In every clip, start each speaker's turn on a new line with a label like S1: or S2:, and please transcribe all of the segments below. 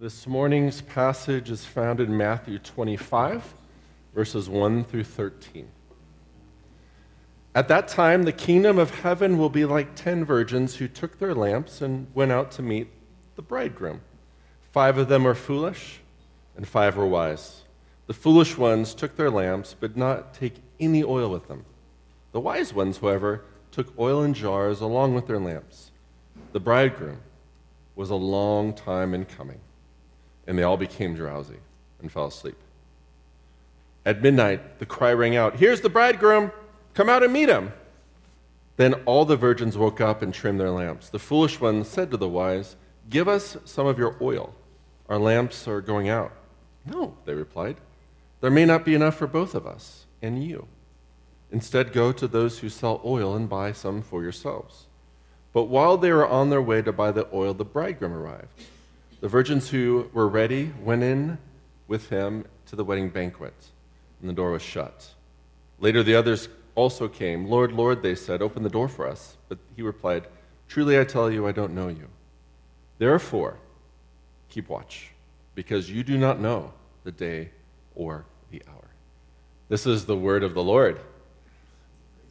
S1: This morning's passage is found in Matthew 25, verses 1 through 13. At that time, the kingdom of heaven will be like ten virgins who took their lamps and went out to meet the bridegroom. Five of them were foolish, and five were wise. The foolish ones took their lamps, but not take any oil with them. The wise ones, however, took oil in jars along with their lamps. The bridegroom was a long time in coming, and they all became drowsy and fell asleep. At midnight, the cry rang out, Here's the bridegroom! Come out and meet him! Then all the virgins woke up and trimmed their lamps. The foolish ones said to the wise, Give us some of your oil. Our lamps are going out. No, they replied. There may not be enough for both of us and you. Instead, go to those who sell oil and buy some for yourselves. But while they were on their way to buy the oil, the bridegroom arrived. The virgins who were ready went in with him to the wedding banquet, and the door was shut. Later, the others also came. Lord, Lord, they said, open the door for us. But he replied, Truly I tell you, I don't know you. Therefore, keep watch, because you do not know the day or the hour. This is the word of the Lord.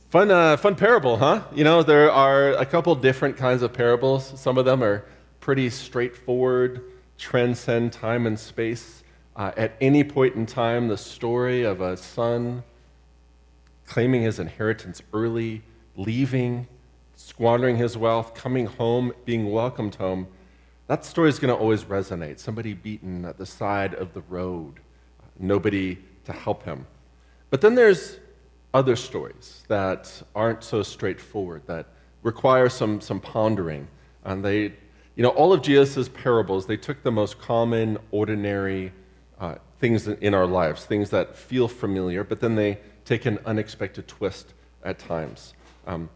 S1: Fun, uh, fun parable, huh? You know, there are a couple different kinds of parables. Some of them are pretty straightforward, transcend time and space. Uh, at any point in time, the story of a son claiming his inheritance early, leaving, squandering his wealth, coming home, being welcomed home, that story is going to always resonate. Somebody beaten at the side of the road, nobody to help him. But then there's other stories that aren't so straightforward, that require some, some pondering. And they, you know, all of Jesus' parables, they took the most common, ordinary uh, things in our lives, things that feel familiar, but then they take an unexpected twist at times. Um,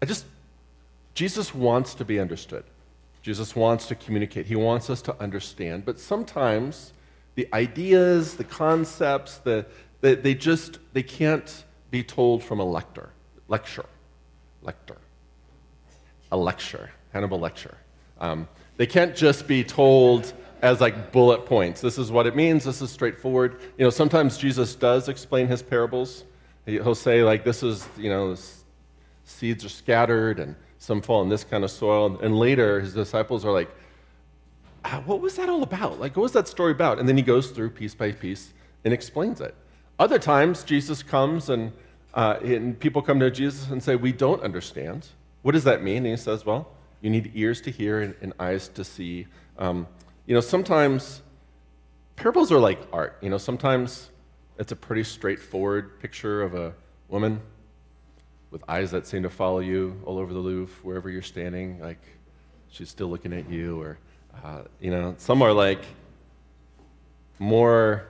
S1: I just, Jesus wants to be understood. Jesus wants to communicate. He wants us to understand. But sometimes the ideas, the concepts, the, the they just, they can't be told from a lector, lecture, lector, a lecture, Hannibal Lecter. Um, they can't just be told as like bullet points. This is what it means. This is straightforward. You know, sometimes Jesus does explain his parables. He'll say like, this is, you know, seeds are scattered and some fall in this kind of soil. And later, his disciples are like, ah, what was that all about? Like, what was that story about? And then he goes through piece by piece and explains it. Other times, Jesus comes and, uh, and people come to Jesus and say, We don't understand. What does that mean? And he says, Well, you need ears to hear and, and eyes to see. Um, you know, sometimes parables are like art. You know, sometimes it's a pretty straightforward picture of a woman with eyes that seem to follow you all over the Louvre, wherever you're standing, like she's still looking at you, or, uh, you know, some are like more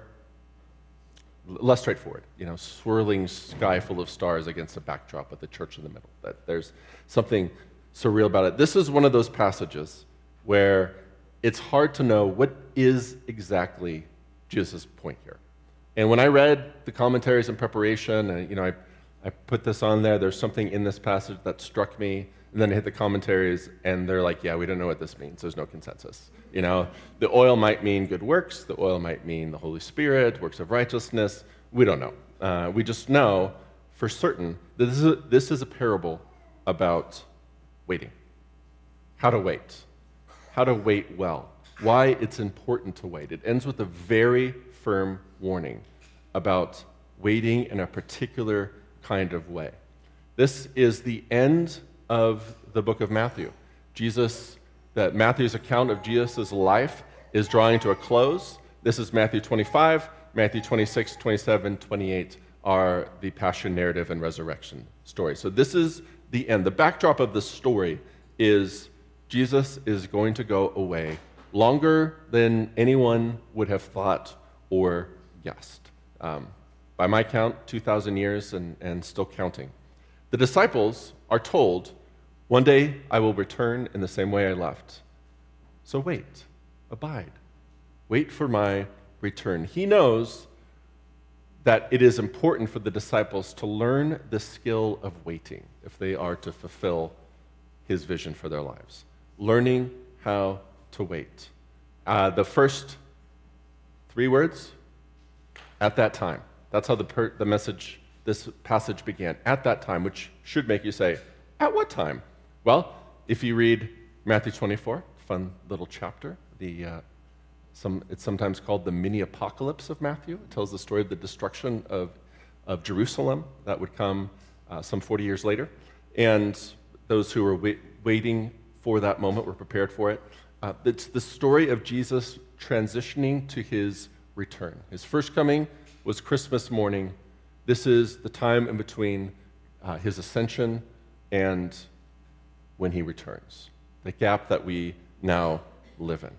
S1: less straightforward. You know, swirling sky full of stars against a backdrop with the church in the middle. That there's something surreal about it. This is one of those passages where it's hard to know what is exactly Jesus' point here. And when I read the commentaries in preparation, and you know, I, I put this on there. There's something in this passage that struck me, and then I hit the commentaries, and they're like, "Yeah, we don't know what this means. There's no consensus." You know, the oil might mean good works, the oil might mean the Holy Spirit, works of righteousness. We don't know. Uh, we just know for certain that this is, a, this is a parable about waiting. How to wait. How to wait well. Why it's important to wait. It ends with a very firm warning about waiting in a particular kind of way. This is the end of the book of Matthew. Jesus that Matthew's account of Jesus' life is drawing to a close. This is Matthew 25, Matthew 26, 27, 28 are the passion narrative and resurrection story. So this is the end. The backdrop of the story is Jesus is going to go away longer than anyone would have thought or guessed. Um, by my count, 2,000 years and, and still counting. The disciples are told one day I will return in the same way I left. So wait, abide, wait for my return. He knows that it is important for the disciples to learn the skill of waiting if they are to fulfill his vision for their lives. Learning how to wait. Uh, the first three words, at that time. That's how the, per- the message, this passage began. At that time, which should make you say, at what time? Well, if you read Matthew 24, fun little chapter, the, uh, some, it's sometimes called the mini apocalypse of Matthew. It tells the story of the destruction of, of Jerusalem that would come uh, some 40 years later. And those who were wait, waiting for that moment were prepared for it. Uh, it's the story of Jesus transitioning to his return. His first coming was Christmas morning. This is the time in between uh, his ascension and when he returns, the gap that we now live in.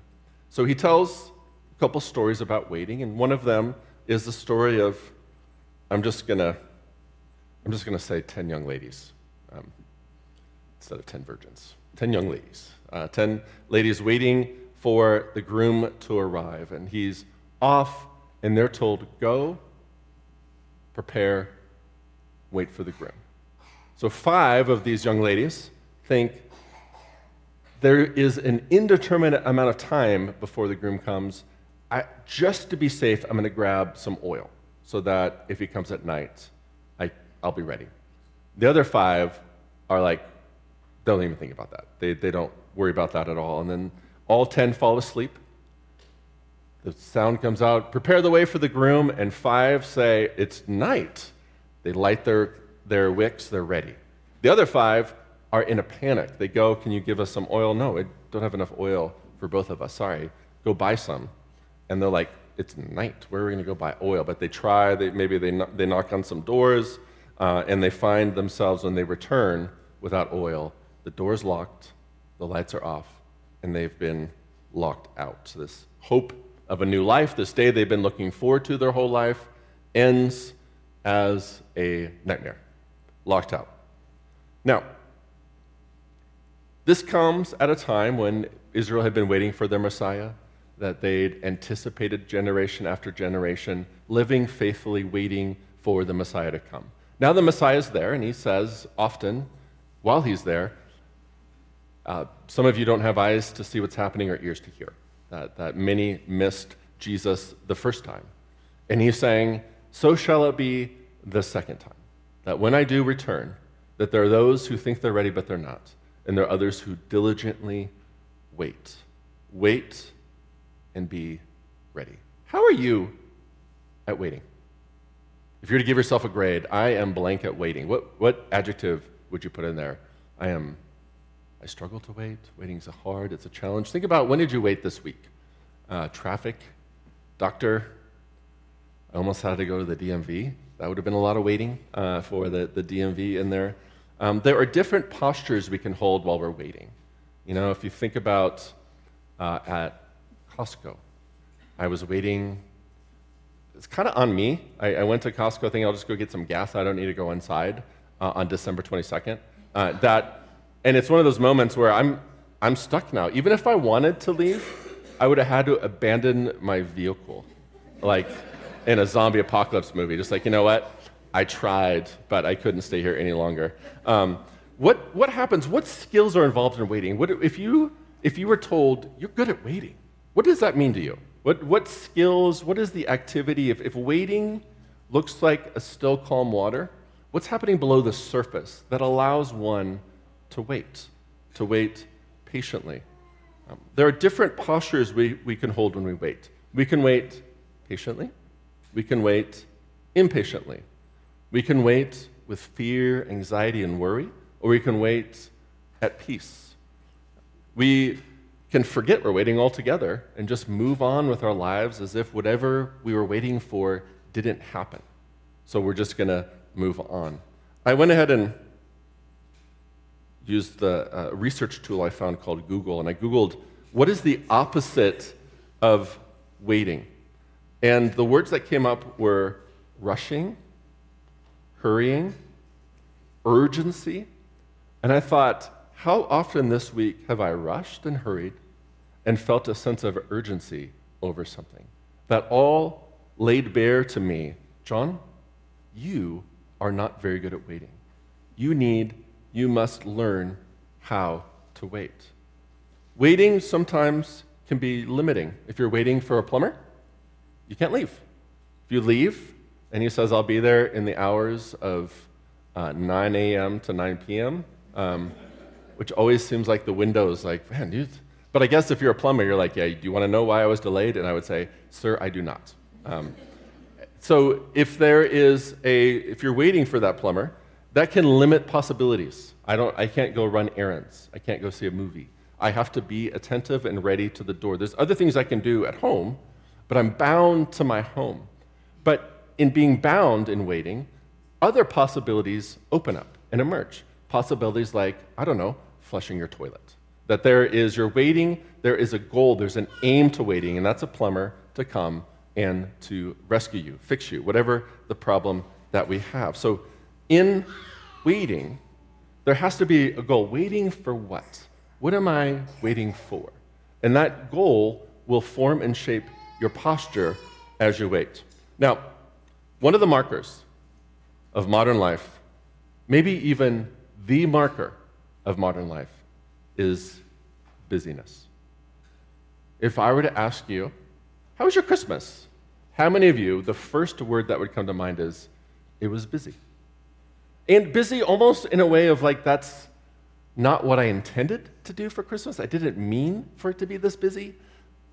S1: So he tells a couple stories about waiting, and one of them is the story of, I'm just gonna, I'm just gonna say 10 young ladies um, instead of 10 virgins. 10 young ladies. Uh, 10 ladies waiting for the groom to arrive, and he's off, and they're told, Go, prepare, wait for the groom. So, five of these young ladies think there is an indeterminate amount of time before the groom comes. I, just to be safe, I'm going to grab some oil so that if he comes at night, I, I'll be ready. The other five are like, don't even think about that. They, they don't worry about that at all. And then all 10 fall asleep. The sound comes out, prepare the way for the groom, and five say, It's night. They light their, their wicks, they're ready. The other five are in a panic. They go, Can you give us some oil? No, I don't have enough oil for both of us. Sorry. Go buy some. And they're like, It's night. Where are we going to go buy oil? But they try, they, maybe they, they knock on some doors, uh, and they find themselves when they return without oil. The door's locked, the lights are off, and they've been locked out. This hope of a new life, this day they've been looking forward to their whole life, ends as a nightmare, locked out. Now, this comes at a time when Israel had been waiting for their Messiah, that they'd anticipated generation after generation, living faithfully, waiting for the Messiah to come. Now the Messiah is there, and he says often, while he's there, uh, some of you don't have eyes to see what's happening or ears to hear. That, that many missed Jesus the first time. And he's saying, So shall it be the second time. That when I do return, that there are those who think they're ready, but they're not and there are others who diligently wait. Wait and be ready. How are you at waiting? If you were to give yourself a grade, I am blank at waiting. What, what adjective would you put in there? I am, I struggle to wait. Waiting's a hard, it's a challenge. Think about when did you wait this week? Uh, traffic, doctor. I almost had to go to the DMV. That would have been a lot of waiting uh, for the, the DMV in there. Um, there are different postures we can hold while we're waiting. You know, if you think about uh, at Costco, I was waiting. It's kind of on me. I, I, went to Costco thinking I'll just go get some gas. I don't need to go inside uh, on December 22nd. Uh, that, and it's one of those moments where I'm, I'm stuck now. Even if I wanted to leave, I would have had to abandon my vehicle, like in a zombie apocalypse movie. Just like, you know what? I tried, but I couldn't stay here any longer. Um, what, what happens? What skills are involved in waiting? What, if, you, if you were told you're good at waiting, what does that mean to you? What, what skills, what is the activity? If, if waiting looks like a still, calm water, what's happening below the surface that allows one to wait, to wait patiently? Um, there are different postures we, we can hold when we wait. We can wait patiently, we can wait impatiently. We can wait with fear, anxiety, and worry, or we can wait at peace. We can forget we're waiting altogether and just move on with our lives as if whatever we were waiting for didn't happen. So we're just going to move on. I went ahead and used the uh, research tool I found called Google, and I Googled what is the opposite of waiting? And the words that came up were rushing, hurrying, urgency. And I thought, how often this week have I rushed and hurried and felt a sense of urgency over something? That all laid bare to me, Jon, you are not very good at waiting. You need, you must learn how to wait. Waiting sometimes can be limiting. If you're waiting for a plumber, you can't leave. If you leave and he says, I'll be there in the hours of uh, 9 a.m. to 9 p.m., um, which always seems like the window is like, man, dude. But I guess if you're a plumber, you're like, yeah, do you want to know why I was delayed? And I would say, sir, I do not. Um, so if there is a, if you're waiting for that plumber, that can limit possibilities. I, don't, I can't go run errands. I can't go see a movie. I have to be attentive and ready to the door. There's other things I can do at home, but I'm bound to my home. But in being bound in waiting, other possibilities open up and emerge. Possibilities like, I don't know, flushing your toilet. That there is, you're waiting, there is a goal, there's an aim to waiting, and that's a plumber to come and to rescue you, fix you, whatever the problem that we have. So in waiting, there has to be a goal. Waiting for what? What am I waiting for? And that goal will form and shape your posture as you wait. Now, one of the markers of modern life, maybe even the marker of modern life, is busyness. If I were to ask you, how was your Christmas? How many of you, the first word that would come to mind is, it was busy? And busy almost in a way of like, that's not what I intended to do for Christmas. I didn't mean for it to be this busy.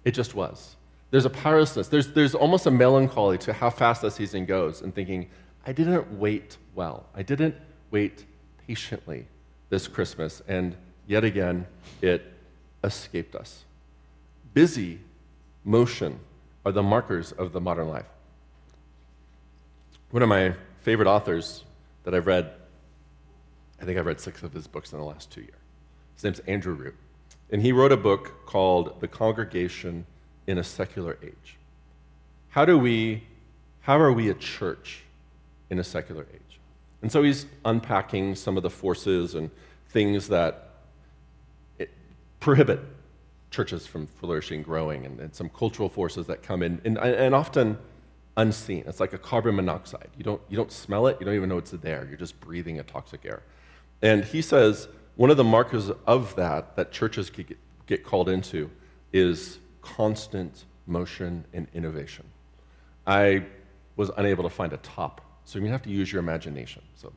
S1: It just was. There's a powerlessness. There's, there's almost a melancholy to how fast that season goes and thinking, I didn't wait well. I didn't wait patiently this Christmas. And yet again, it escaped us. Busy, motion are the markers of the modern life. One of my favorite authors that I've read, I think I've read six of his books in the last two years. His name's Andrew Root. And he wrote a book called The Congregation in a Secular Age. How do we, how are we a church in a secular age? And so he's unpacking some of the forces and things that prohibit churches from flourishing, growing, and, and, some cultural forces that come in, and, and, often unseen. It's like a carbon monoxide. You don't, you don't smell it, you don't even know it's there. You're just breathing a toxic air. And he says one of the markers of that, that churches get, get called into, is constant motion and innovation. I was unable to find a top, so you have to use your imagination. So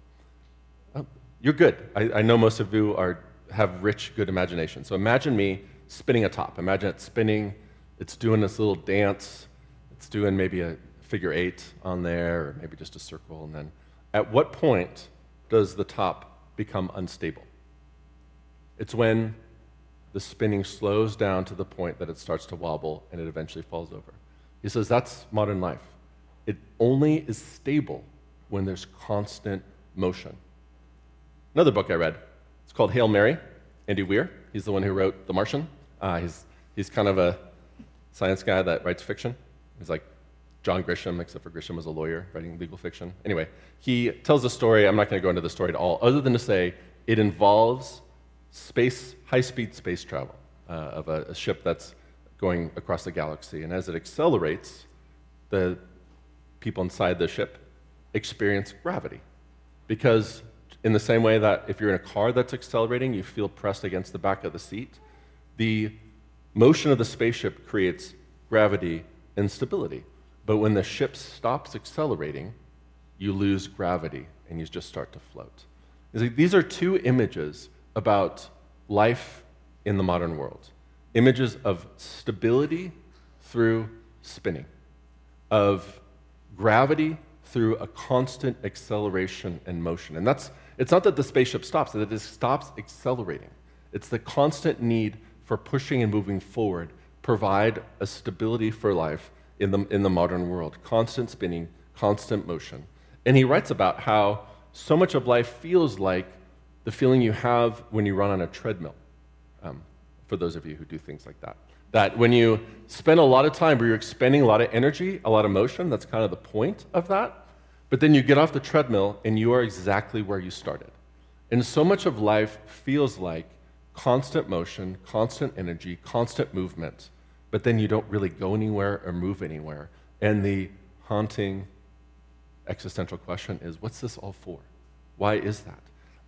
S1: uh, you're good. I, I know most of you are, have rich, good imagination. So imagine me spinning a top. Imagine it spinning, it's doing this little dance, it's doing maybe a figure eight on there, or maybe just a circle, and then at what point does the top become unstable? It's when the spinning slows down to the point that it starts to wobble and it eventually falls over. He says that's modern life. It only is stable when there's constant motion. Another book I read, it's called Hail Mary, Andy Weir. He's the one who wrote The Martian. Uh, he's, he's kind of a science guy that writes fiction. He's like John Grisham, except for Grisham was a lawyer writing legal fiction. Anyway, he tells a story. I'm not going to go into the story at all, other than to say it involves space, high-speed space travel uh, of a, a ship that's going across the galaxy. And as it accelerates, the people inside the ship experience gravity. Because, in the same way that if you're in a car that's accelerating, you feel pressed against the back of the seat, the motion of the spaceship creates gravity and stability. But when the ship stops accelerating, you lose gravity and you just start to float. These are two images about life in the modern world images of stability through spinning, of gravity through a constant acceleration and motion. And that's, it's not that the spaceship stops, that it stops accelerating. It's the constant need for pushing and moving forward provide a stability for life in the, in the modern world. Constant spinning, constant motion. And he writes about how so much of life feels like the feeling you have when you run on a treadmill, um, for those of you who do things like that. That when you spend a lot of time where you're expending a lot of energy, a lot of motion, that's kind of the point of that. But then you get off the treadmill and you are exactly where you started. And so much of life feels like constant motion, constant energy, constant movement, but then you don't really go anywhere or move anywhere. And the haunting existential question is what's this all for? Why is that?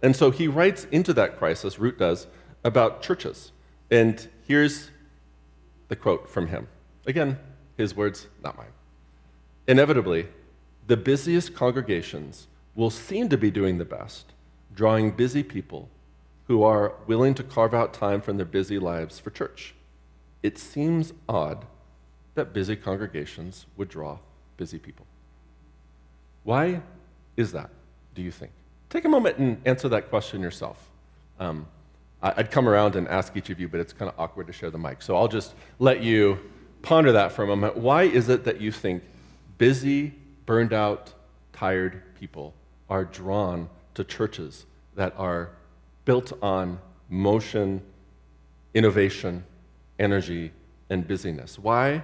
S1: And so he writes into that crisis, Root does, about churches. And here's the quote from him. Again, his words, not mine. Inevitably, the busiest congregations will seem to be doing the best, drawing busy people who are willing to carve out time from their busy lives for church. It seems odd that busy congregations would draw busy people. Why is that, do you think? Take a moment and answer that question yourself. Um, I'd come around and ask each of you, but it's kind of awkward to share the mic. So I'll just let you ponder that for a moment. Why is it that you think busy, burned out, tired people are drawn to churches that are built on motion, innovation, energy, and busyness? Why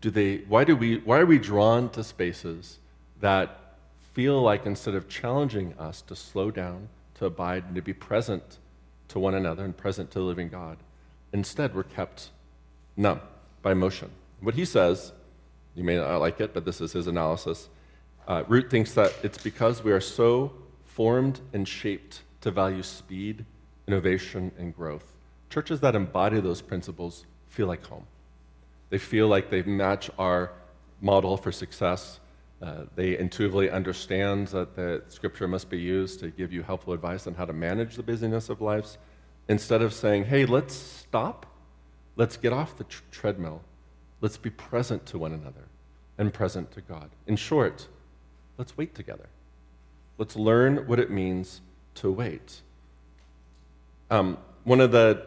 S1: do they why do we why are we drawn to spaces that feel like instead of challenging us to slow down, to abide, and to be present to one another and present to the living God, instead we're kept numb by motion. What he says, you may not like it, but this is his analysis. Uh, Root thinks that it's because we are so formed and shaped to value speed, innovation, and growth. Churches that embody those principles feel like home. They feel like they match our model for success. Uh, they intuitively understand that the scripture must be used to give you helpful advice on how to manage the busyness of life Instead of saying, hey, let's stop, let's get off the tr- treadmill, let's be present to one another and present to God. In short, let's wait together. Let's learn what it means to wait. Um, one of the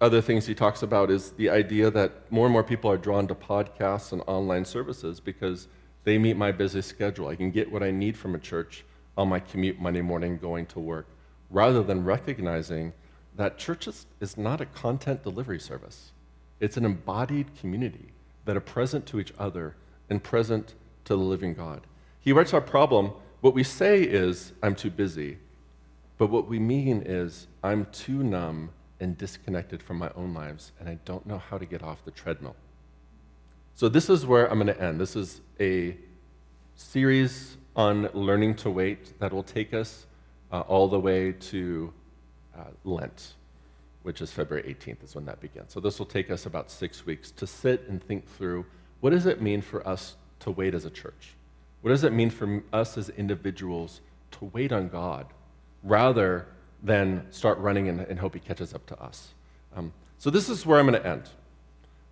S1: other things he talks about is the idea that more and more people are drawn to podcasts and online services because they meet my busy schedule. I can get what I need from a church on my commute Monday morning going to work, rather than recognizing that church is, is not a content delivery service. It's an embodied community that are present to each other and present to the living God. He writes our problem what we say is, I'm too busy, but what we mean is, I'm too numb and disconnected from my own lives, and I don't know how to get off the treadmill. So, this is where I'm going to end. This is a series on learning to wait that will take us uh, all the way to uh, Lent, which is February 18th, is when that begins. So, this will take us about six weeks to sit and think through what does it mean for us to wait as a church? What does it mean for us as individuals to wait on God rather than start running and, and hope He catches up to us? Um, so, this is where I'm going to end.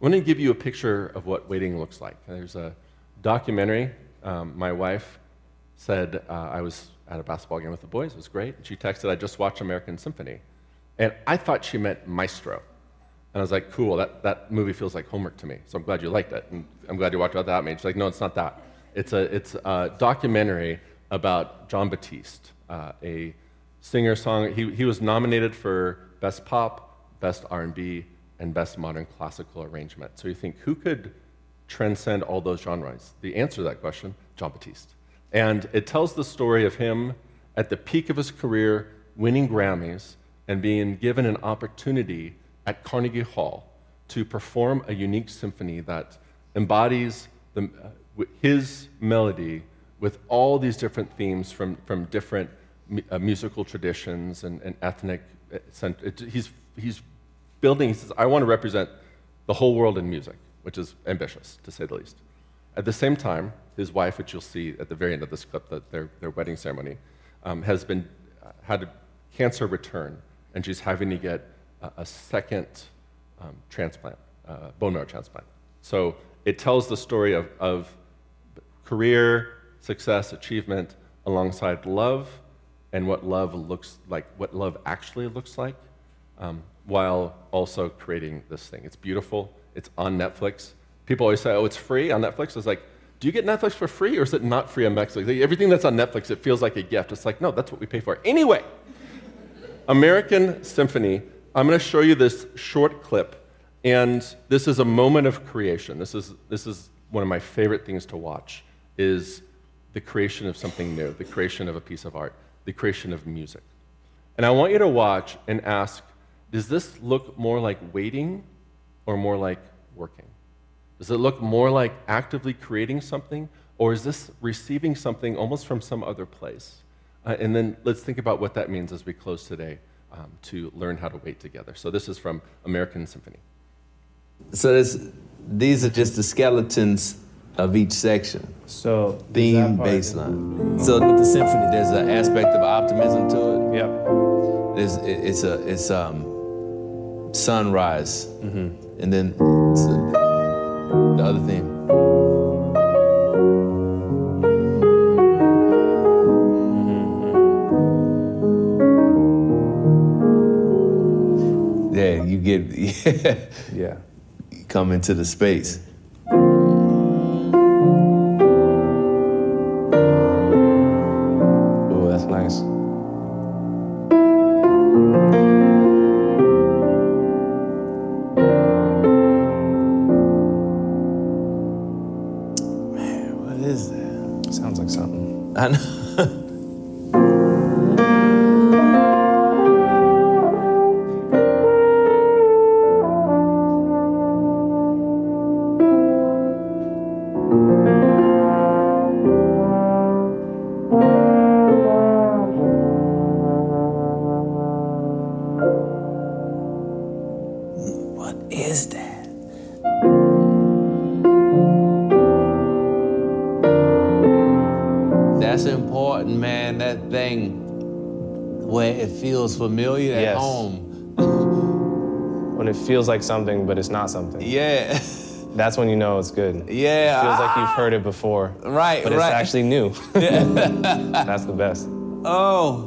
S1: I want to give you a picture of what waiting looks like. There's a documentary. Um, my wife said uh, I was at a basketball game with the boys. It was great. And She texted, I just watched American Symphony. And I thought she meant Maestro. And I was like, cool, that, that movie feels like homework to me. So I'm glad you liked it. And I'm glad you watched it that. She's like, no, it's not that. It's a, it's a documentary about Jon Batiste, uh, a singer song. He, he was nominated for Best Pop, Best R&B, and best modern classical arrangement. So you think, who could transcend all those genres? The answer to that question, Jon Batiste. And it tells the story of him at the peak of his career, winning Grammys and being given an opportunity at Carnegie Hall to perform a unique symphony that embodies the, uh, his melody with all these different themes from, from different uh, musical traditions and, and ethnic. Uh, he's, he's building, he says, I want to represent the whole world in music, which is ambitious, to say the least. At the same time, his wife, which you'll see at the very end of this clip, that their, their wedding ceremony, um, has been, uh, had a cancer return, and she's having to get a, a second um, transplant, uh, bone marrow transplant. So it tells the story of, of career, success, achievement, alongside love, and what love looks like, what love actually looks like. Um, while also creating this thing. It's beautiful. It's on Netflix. People always say, oh, it's free on Netflix. It's like, do you get Netflix for free or is it not free on Netflix? Everything that's on Netflix, it feels like a gift. It's like, no, that's what we pay for. Anyway, American Symphony, I'm going to show you this short clip. And this is a moment of creation. This is, this is one of my favorite things to watch is the creation of something new, the creation of a piece of art, the creation of music. And I want you to watch and ask, does this look more like waiting or more like working? Does it look more like actively creating something, or is this receiving something almost from some other place? Uh, and then let's think about what that means as we close today um, to learn how to wait together. So, this is from American Symphony.
S2: So, there's these are just the skeletons of each section.
S3: So
S2: Theme,
S3: that part-
S2: bass line. So with the symphony, there's an aspect of optimism to it.
S3: Yep.
S2: There's it's a it's um sunrise,
S3: Mm-hmm.
S2: and then it's the other theme. Yeah, you get yeah,
S3: Yeah.
S2: come into the space. Feels familiar at
S3: Yes.
S2: home.
S3: When it feels like something, but it's not something.
S2: Yeah.
S3: That's when you know it's good. It
S2: Yeah.
S3: feels like you've ah. heard it before.
S2: Right,
S3: But it's actually new. That's the best.
S2: Oh.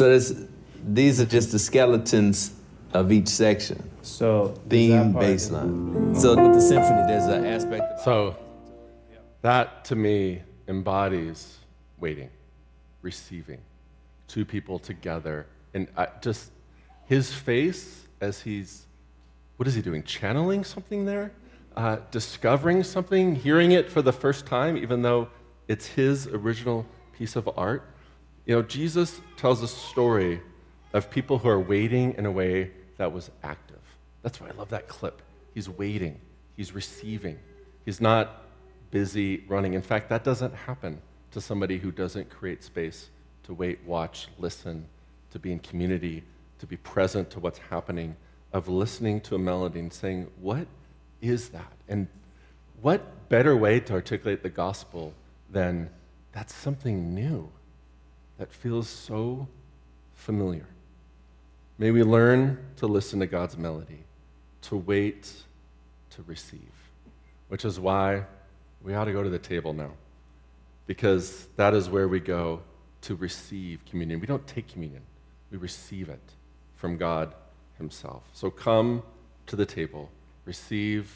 S2: So this, these are just the skeletons of each section.
S3: So
S2: Theme, bass line. So with the symphony, there's an aspect. Of,
S1: So that to me embodies waiting, receiving, two people together. And I, just his face as he's, what is he doing? Channeling something there? Uh, discovering something, hearing it for the first time, even though it's his original piece of art. You know, Jesus tells a story of people who are waiting in a way that was active. That's why I love that clip. He's waiting, he's receiving, he's not busy running. In fact, that doesn't happen to somebody who doesn't create space to wait, watch, listen, to be in community, to be present to what's happening, of listening to a melody and saying, What is that? And what better way to articulate the gospel than that's something new that feels so familiar? May we learn to listen to God's melody, to wait, to receive, which is why we ought to go to the table now, because that is where we go to receive communion. We don't take communion, we receive it from God Himself. So come to the table, receive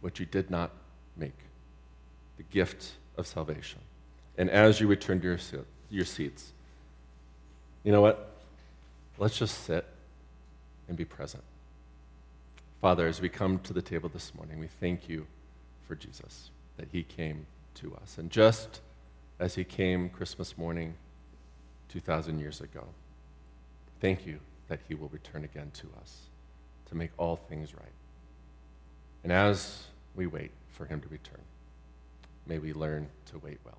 S1: what you did not make the gift of salvation. And as you return to your, your seats, you know what? Let's just sit and be present. Father, as we come to the table this morning, we thank you for Jesus, that he came to us. And just as he came Christmas morning 2,000 years ago, thank you that he will return again to us to make all things right. And as we wait for him to return, may we learn to wait well.